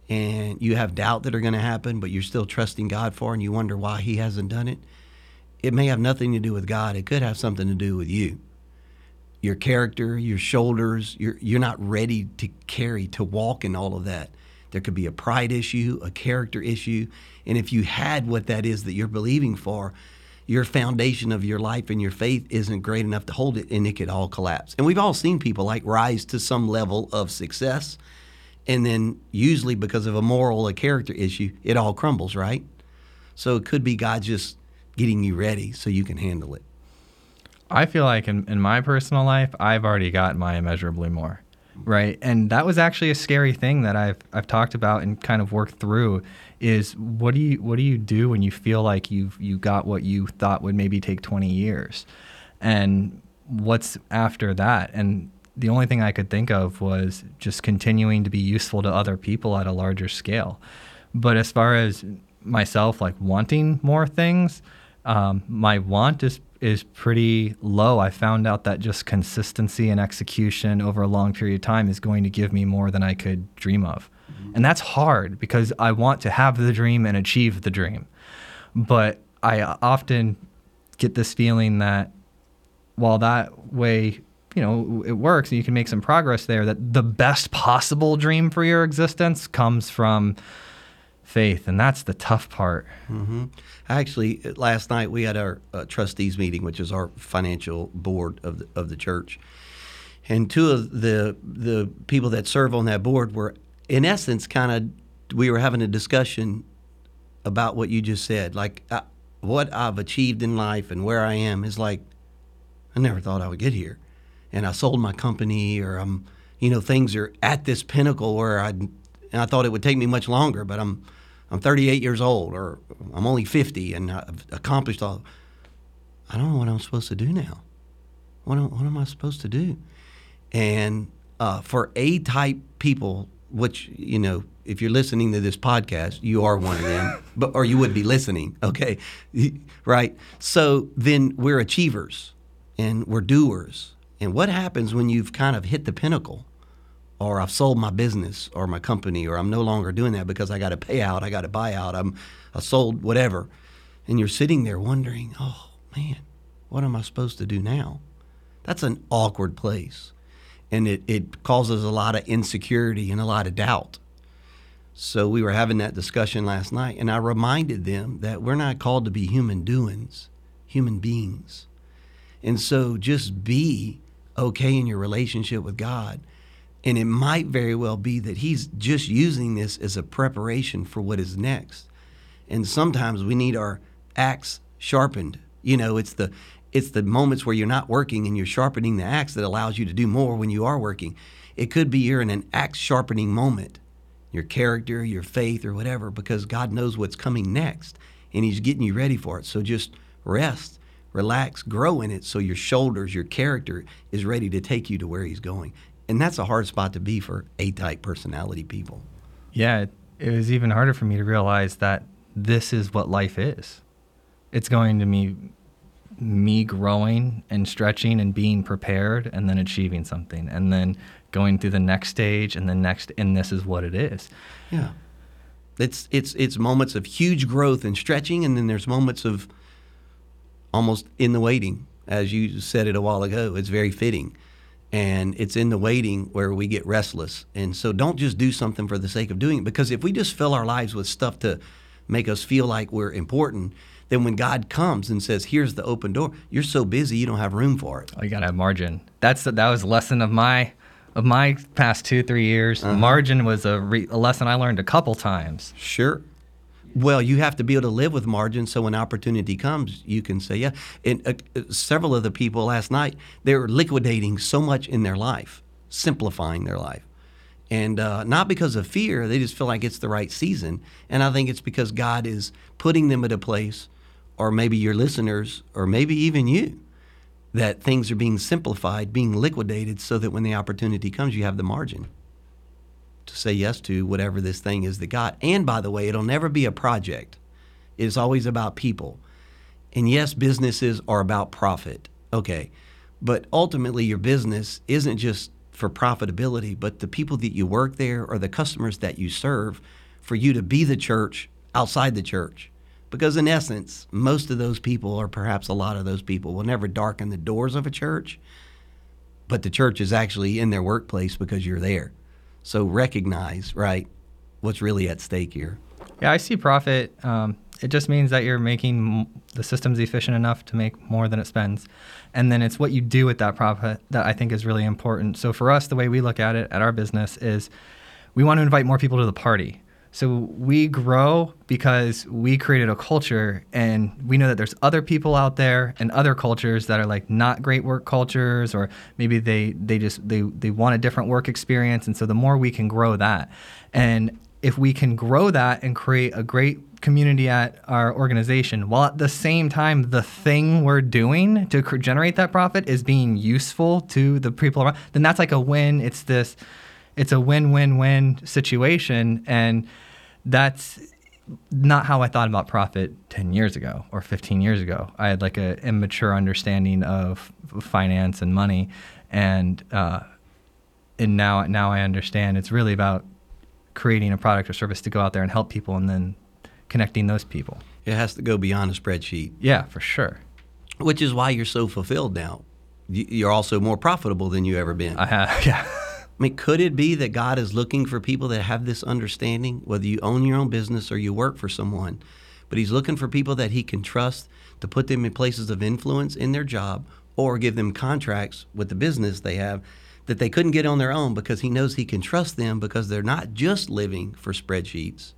and you have doubt that are going to happen, but you're still trusting God for and you wonder why he hasn't done it. It may have nothing to do with God. It could have something to do with you your character, your shoulders, you're, you're not ready to carry, to walk in all of that. There could be a pride issue, a character issue. And if you had what that is that you're believing for, your foundation of your life and your faith isn't great enough to hold it and it could all collapse. And we've all seen people like rise to some level of success. And then, usually because of a moral a character issue, it all crumbles, right? So it could be God just getting you ready so you can handle it. I feel like in, in my personal life, I've already got my immeasurably more, right? And that was actually a scary thing that I've I've talked about and kind of worked through. Is what do you what do you do when you feel like you've you got what you thought would maybe take 20 years, and what's after that? And the only thing I could think of was just continuing to be useful to other people at a larger scale. But as far as myself, like wanting more things, um, my want is is pretty low. I found out that just consistency and execution over a long period of time is going to give me more than I could dream of. Mm-hmm. And that's hard because I want to have the dream and achieve the dream. But I often get this feeling that while that way, you know, it works and you can make some progress there, that the best possible dream for your existence comes from faith, and that's the tough part. Mm-hmm. Actually, last night we had our uh, trustees meeting, which is our financial board of the, of the church, and two of the the people that serve on that board were, in essence, kind of we were having a discussion about what you just said. Like uh, what I've achieved in life and where I am is like I never thought I would get here, and I sold my company, or I'm, you know, things are at this pinnacle where I, and I thought it would take me much longer, but I'm, I'm 38 years old, or I'm only 50, and I've accomplished all. I don't know what I'm supposed to do now. What am, what am I supposed to do? And uh, for A type people, which you know, if you're listening to this podcast, you are one of them, [LAUGHS] but or you would be listening, okay, [LAUGHS] right? So then we're achievers and we're doers. And what happens when you've kind of hit the pinnacle? Or I've sold my business or my company, or I'm no longer doing that because I got a payout, I got a buyout, I'm I sold whatever. And you're sitting there wondering, oh man, what am I supposed to do now? That's an awkward place. And it, it causes a lot of insecurity and a lot of doubt. So we were having that discussion last night, and I reminded them that we're not called to be human doings, human beings. And so just be okay in your relationship with God. And it might very well be that He's just using this as a preparation for what is next. And sometimes we need our axe sharpened. You know, it's the it's the moments where you're not working and you're sharpening the axe that allows you to do more when you are working. It could be you're in an axe sharpening moment, your character, your faith, or whatever, because God knows what's coming next and He's getting you ready for it. So just rest relax, grow in it so your shoulders, your character is ready to take you to where he's going. And that's a hard spot to be for A type personality people. Yeah, it, it was even harder for me to realize that this is what life is. It's going to be me growing and stretching and being prepared and then achieving something and then going through the next stage and the next and this is what it is. Yeah. It's it's it's moments of huge growth and stretching and then there's moments of almost in the waiting, as you said it a while ago. It's very fitting. And it's in the waiting where we get restless. And so don't just do something for the sake of doing it. Because if we just fill our lives with stuff to make us feel like we're important, then when God comes and says, "Here's the open door," you're so busy you don't have room for it. Oh, you gotta have margin. That's the, that was a lesson of my of my past two three years. Uh-huh. Margin was a, re, a lesson I learned a couple times. Sure. Well, you have to be able to live with margin, so when opportunity comes, you can say, "Yeah." And uh, several of the people last night, they were liquidating so much in their life, simplifying their life, and uh, not because of fear. They just feel like it's the right season, and I think it's because God is putting them at a place, or maybe your listeners, or maybe even you, that things are being simplified, being liquidated, so that when the opportunity comes, you have the margin to say yes to whatever this thing is that God. And by the way, it'll never be a project. It's always about people. And yes, businesses are about profit. Okay. But ultimately, your business isn't just for profitability, but the people that you work there or the customers that you serve for you to be the church outside the church. Because in essence, most of those people, or perhaps a lot of those people, will never darken the doors of a church, but the church is actually in their workplace because you're there. So recognize, right, what's really at stake here. Yeah, I see profit. Um, it just means that you're making the systems efficient enough to make more than it spends. And then it's what you do with that profit that I think is really important. So for us, the way we look at it at our business is we want to invite more people to the party. So we grow because we created a culture and we know that there's other people out there and other cultures that are like not great work cultures or maybe they they just they they want a different work experience and so the more we can grow that. And if we can grow that and create a great community at our organization while at the same time the thing we're doing to generate that profit is being useful to the people around then that's like a win it's this it's a win-win-win situation. And that's not how I thought about profit 10 years ago or 15 years ago. I had like an immature understanding of finance and money. And, uh, and now, now I understand it's really about creating a product or service to go out there and help people and then connecting those people. It has to go beyond a spreadsheet. Yeah, for sure. Which is why you're so fulfilled now. You're also more profitable than you ever been. I have, [LAUGHS] yeah. I mean, could it be that God is looking for people that have this understanding, whether you own your own business or you work for someone? But He's looking for people that He can trust to put them in places of influence in their job or give them contracts with the business they have that they couldn't get on their own because He knows He can trust them because they're not just living for spreadsheets.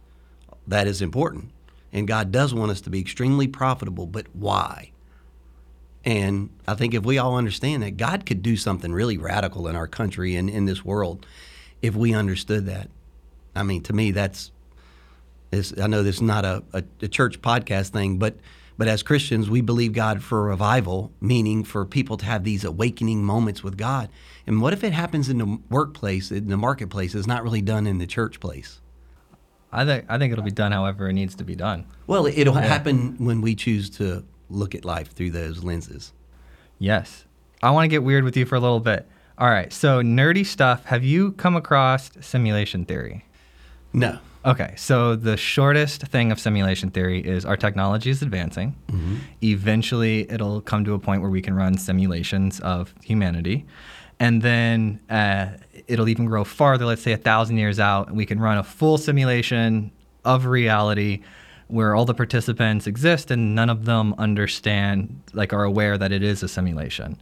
That is important. and God does want us to be extremely profitable, but why? And I think if we all understand that God could do something really radical in our country and in this world if we understood that. I mean, to me, that's, I know this is not a, a, a church podcast thing, but but as Christians, we believe God for revival, meaning for people to have these awakening moments with God. And what if it happens in the workplace, in the marketplace, is not really done in the church place? I think I think it'll be done however it needs to be done. Well, it'll happen when we choose to look at life through those lenses. Yes. I want to get weird with you for a little bit. All right. So, nerdy stuff. Have you come across simulation theory? No. Okay. So, the shortest thing of simulation theory is our technology is advancing. Eventually, it'll come to a point where we can run simulations of humanity. And then uh, it'll even grow farther, let's say a thousand years out, and we can run a full simulation of reality where all the participants exist and none of them understand, like, are aware that it is a simulation.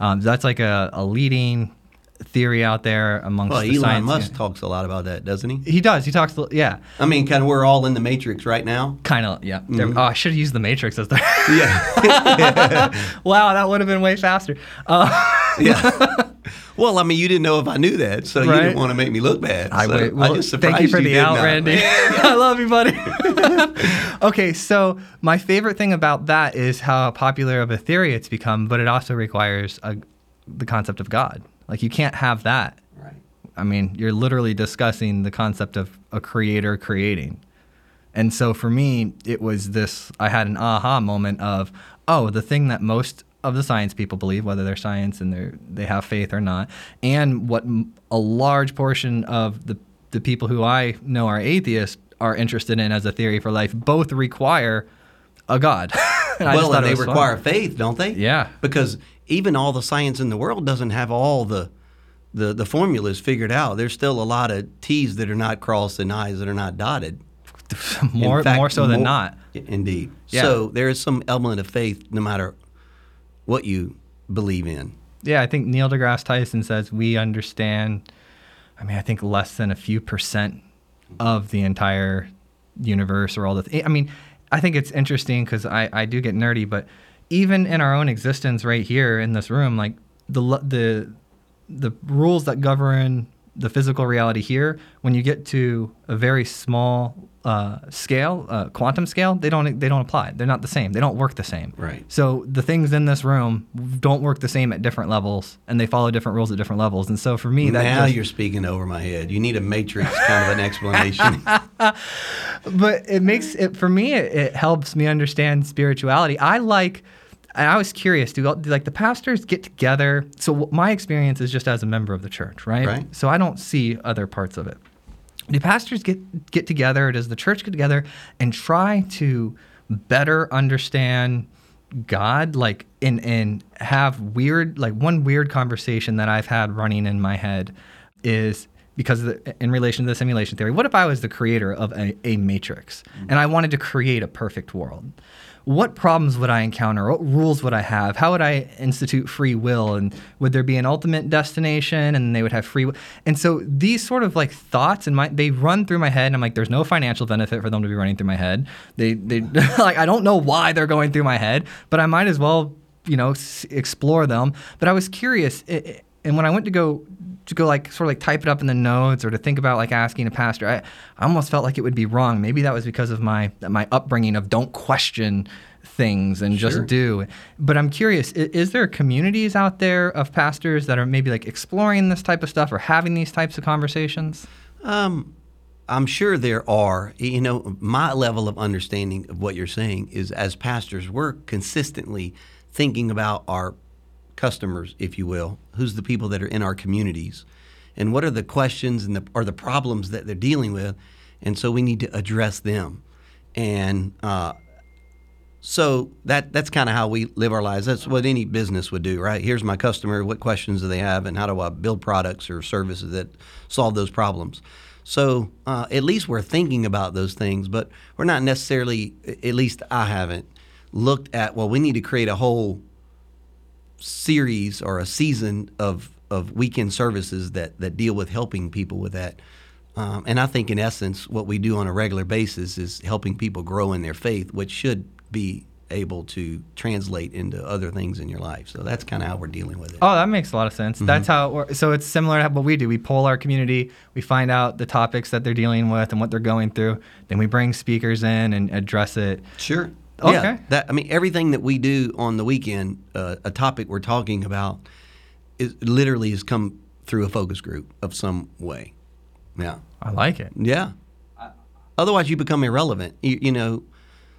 Um, that's like a, a leading theory out there amongst Well, the Elon science. Musk talks a lot about that, doesn't he? He does. He talks. Yeah, I mean, kind of, we're all in the matrix right now. kind of. Yeah. There- Oh, I should have used the Matrix as the. [LAUGHS] Yeah. [LAUGHS] wow, that would have been way faster. Uh, yeah. [LAUGHS] Well, I mean, you didn't know if I knew that, so you didn't want to make me look bad. I so wait. Well, just thank you surprised for the out, not. Randy. [LAUGHS] [LAUGHS] I love you, buddy. [LAUGHS] okay, so my favorite thing about that is how popular of a theory it's become, but it also requires a, the concept of God. Like you can't have that. Right. I mean, you're literally discussing the concept of a creator creating. And so for me, it was this I had an aha moment of, oh, the thing that most of the science people believe, whether they're science and they're, they have faith or not, and what m- a large portion of the, the people who I know are atheists are interested in as a theory for life, both require a God. [LAUGHS] And I just well, and they was fun. require faith, don't they? Yeah. Because even all the science in the world doesn't have all the the the formulas figured out. There's still a lot of T's that are not crossed and I's that are not dotted. [LAUGHS] More, fact, more so than more- not. Indeed. Yeah. So there is some element of faith, no matter what you believe in. Yeah, I think Neil deGrasse Tyson says we understand. I mean, I think less than a few percent of the entire universe or all the. Th- I mean, I think it's interesting because I I do get nerdy, but even in our own existence right here in this room, like the the the rules that govern the physical reality here, when you get to a very small uh, scale, uh, quantum scale, they don't they don't apply. They're not the same. They don't work the same. Right. So the things in this room don't work the same at different levels, and they follow different rules at different levels. And so for me, that now just- you're speaking over my head. You need a matrix kind of an explanation. [LAUGHS] but it makes it for me. It, it helps me understand spirituality. I like. And I was curious. Do, do like the pastors get together? So my experience is just as a member of the church, right? Right. So I don't see other parts of it. Do pastors get get together? Does the church get together and try to better understand God? Like and and have weird like one weird conversation that I've had running in my head is because the, in relation to the simulation theory. What if I was the creator of a, a matrix and I wanted to create a perfect world? What problems would I encounter? What rules would I have? How would I institute free will? And would there be an ultimate destination? And they would have free will. And so these sort of like thoughts and my they run through my head. And I'm like, there's no financial benefit for them to be running through my head. They they [LAUGHS] like I don't know why they're going through my head, but I might as well you know s- explore them. But I was curious, i- i- and when I went to go to go like sort of like type it up in the notes or to think about like asking a pastor, I, I almost felt like it would be wrong. Maybe that was because of my my upbringing of don't question things and Sure. just do. But I'm curious, is, is there communities out there of pastors that are maybe like exploring this type of stuff or having these types of conversations? Um, I'm sure there are. You know, my level of understanding of what you're saying is as pastors, we're consistently thinking about our customers, if you will, who's the people that are in our communities, and what are the questions and the or the problems that they're dealing with, and so we need to address them. And uh, so that that's kind of how we live our lives. That's what any business would do, right? Here's my customer. What questions do they have, and how do I build products or services that solve those problems? So uh, at least we're thinking about those things, but we're not necessarily. At least I haven't looked at. Well, we need to create a whole series or a season of of weekend services that that deal with helping people with that. Um, and I think, in essence, what we do on a regular basis is helping people grow in their faith, which should be able to translate into other things in your life. So that's kind of how we're dealing with it. Oh, that makes a lot of sense. That's how. It so it's similar to what we do. We poll our community. We find out the topics that they're dealing with and what they're going through. Then we bring speakers in and address it. Sure. Okay. Yeah, that I mean everything that we do on the weekend, uh, a topic we're talking about, is literally has come through a focus group of some way. Yeah. I like it. Yeah. Otherwise, you become irrelevant. You, you know,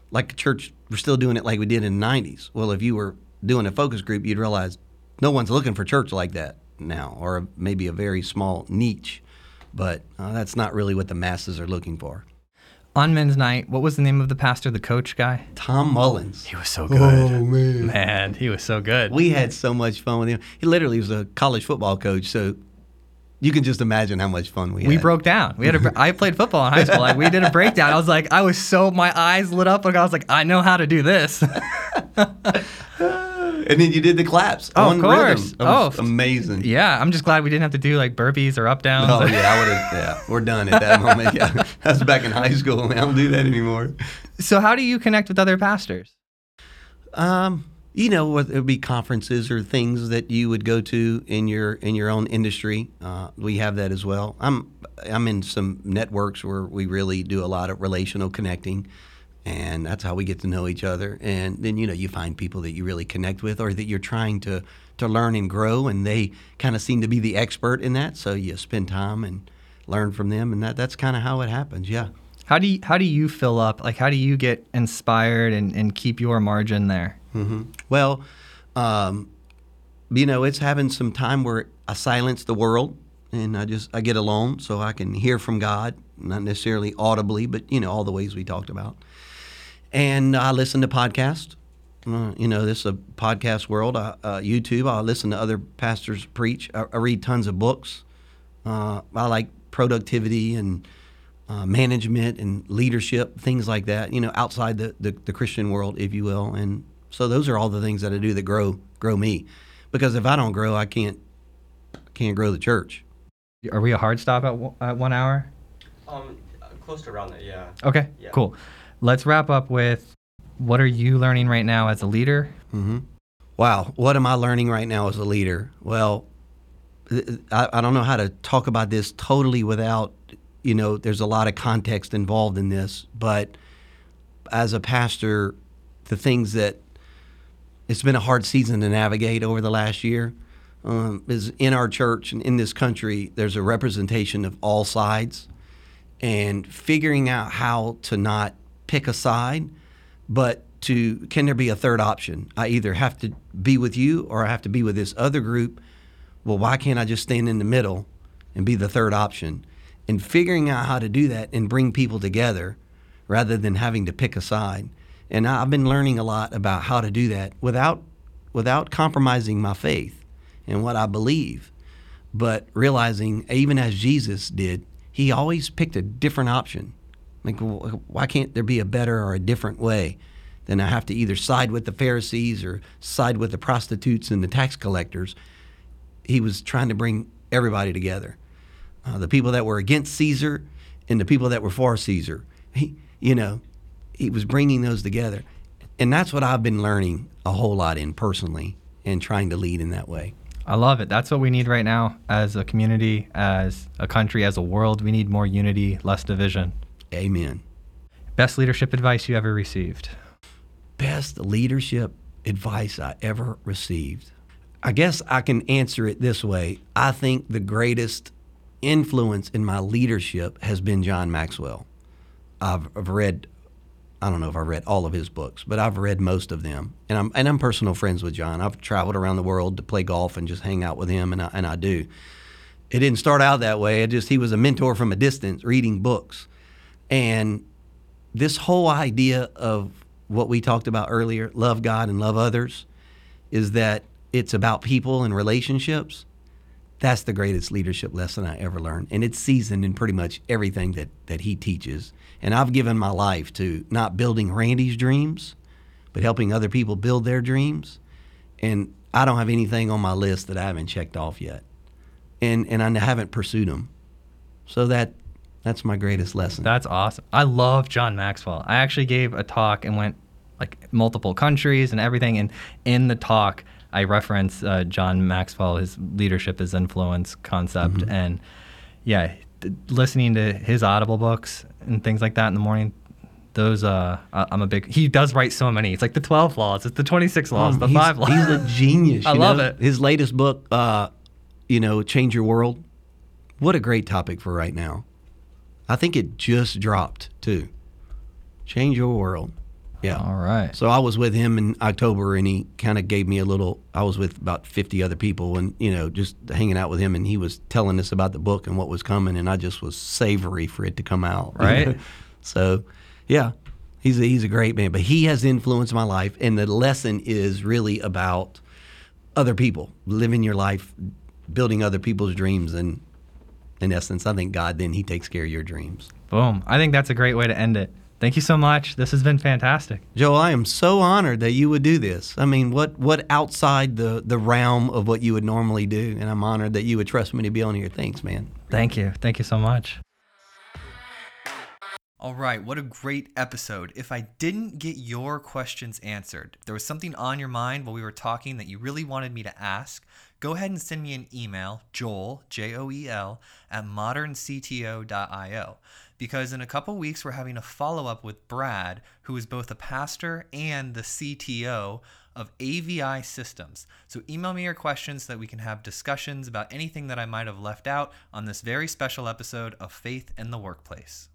like a church, we're still doing it like we did in the '90s. Well, if you were doing a focus group, you'd realize no one's looking for church like that now, or maybe a very small niche. But uh, that's not really what the masses are looking for. On men's night, what was the name of the pastor, the coach guy? Tom Mullins. He was so good. Oh man. Man, he was so good. We had so much fun with him. He literally was a college football coach, so you can just imagine how much fun we had. we broke down. We had a. I played football in high school. Like we did a breakdown. I was like, I was so my eyes lit up. Like I was like, I know how to do this. [LAUGHS] [LAUGHS] and then you did the claps. Oh, of course. Oh, amazing. yeah, I'm just glad we didn't have to do like burpees or up downs. Oh yeah, I would have. Yeah, we're done at that moment. [LAUGHS] Yeah, that was back in high school. Man, I don't do that anymore. So how do you connect with other pastors? Um, you know, whether it would be conferences or things that you would go to in your in your own industry. Uh, we have that as well. I'm I'm in some networks where we really do a lot of relational connecting, and that's how we get to know each other. And then you know you find people that you really connect with, or that you're trying to to learn and grow, and they kind of seem to be the expert in that. So you spend time and learn from them, and that that's kind of how it happens. Yeah. How do you, how do you fill up? Like how do you get inspired and, and keep your margin there? Well, um, you know, it's having some time where I silence the world and I just I get alone so I can hear from God, not necessarily audibly, but you know all the ways we talked about. And I listen to podcasts. Uh, you know, this is a podcast world. I, uh, YouTube. I listen to other pastors preach. I, I read tons of books. Uh, I like productivity and uh, management and leadership, things like that. You know, outside the, the, the Christian world, if you will. And so those are all the things that I do that grow grow me. Because if I don't grow, I can't can't grow the church. Are we a hard stop at, one- at one hour? Um, close to around that, yeah. Okay, Yeah. cool. Let's wrap up with what are you learning right now as a leader? Wow, what am I learning right now as a leader? Well, I, I don't know how to talk about this totally without, you know, there's a lot of context involved in this. But as a pastor, the things that it's been a hard season to navigate over the last year um, is in our church and in this country, there's a representation of all sides and figuring out how to not pick a side, but to can there be a third option? I either have to be with you or I have to be with this other group. Well, why can't I just stand in the middle and be the third option? And figuring out how to do that and bring people together rather than having to pick a side. And I've been learning a lot about how to do that without without compromising my faith and what I believe but realizing even as Jesus did, he always picked a different option. Like, why can't there be a better or a different way than I have to either side with the Pharisees or side with the prostitutes and the tax collectors? He was trying to bring everybody together. Uh, the people that were against Caesar and the people that were for Caesar. He, you know, he was bringing those together. And that's what I've been learning a whole lot in personally and trying to lead in that way. I love it. That's what we need right now as a community, as a country, as a world. We need more unity, less division. Amen. Best leadership advice you ever received? best leadership advice I ever received? I guess I can answer it this way. I think the greatest influence in my leadership has been John Maxwell. I've, I've read, I don't know if I've read all of his books, but I've read most of them. And I'm, and I'm personal friends with John. I've traveled around the world to play golf and just hang out with him, and I, and I do. It didn't start out that way. It just, he was a mentor from a distance reading books. And this whole idea of what we talked about earlier love God and love others is that it's about people and relationships. That's the greatest leadership lesson I ever learned. And it's seasoned in pretty much everything that, that he teaches. And I've given my life to not building Randy's dreams, but helping other people build their dreams. And I don't have anything on my list that I haven't checked off yet. And, and I haven't pursued them. So that That's my greatest lesson. That's awesome. I love John Maxwell. I actually gave a talk and went like multiple countries and everything. And in the talk, I reference uh, John Maxwell, his leadership is influence concept, Mm-hmm. and yeah, th- listening to his Audible books and things like that in the morning. Those uh, I- I'm a big. He does write so many. It's like the 12 laws, it's the 26 laws, Um, the five laws. He's a [LAUGHS] genius. I love know? it. His latest book, uh, you know, Change Your World. What a great topic for right now. I think it just dropped too. Change Your World. Yeah. All right. So I was with him in October, and he kind of gave me a little. I was with about fifty other people, and you know, just hanging out with him, and he was telling us about the book and what was coming, and I just was savory for it to come out. [LAUGHS] Right. so, yeah, he's a, he's a great man, but he has influenced my life, and the lesson is really about other people, living your life, building other people's dreams, and in essence, I think God then He takes care of your dreams. Boom. I think that's a great way to end it. Thank you so much. This has been fantastic. Joe, I am so honored that you would do this. I mean, what what outside the the realm of what you would normally do, and I'm honored that you would trust me to be on here. Thanks, man. Thank you. Thank you so much. All right, what a great episode. If I didn't get your questions answered, there was something on your mind while we were talking that you really wanted me to ask, go ahead and send me an email, joel, J O E L, at moderncto.io. Because in a couple weeks, we're having a follow up with Brad, who is both a pastor and the CTO of AVI Systems. So email me your questions so that we can have discussions about anything that I might have left out on this very special episode of Faith in the Workplace.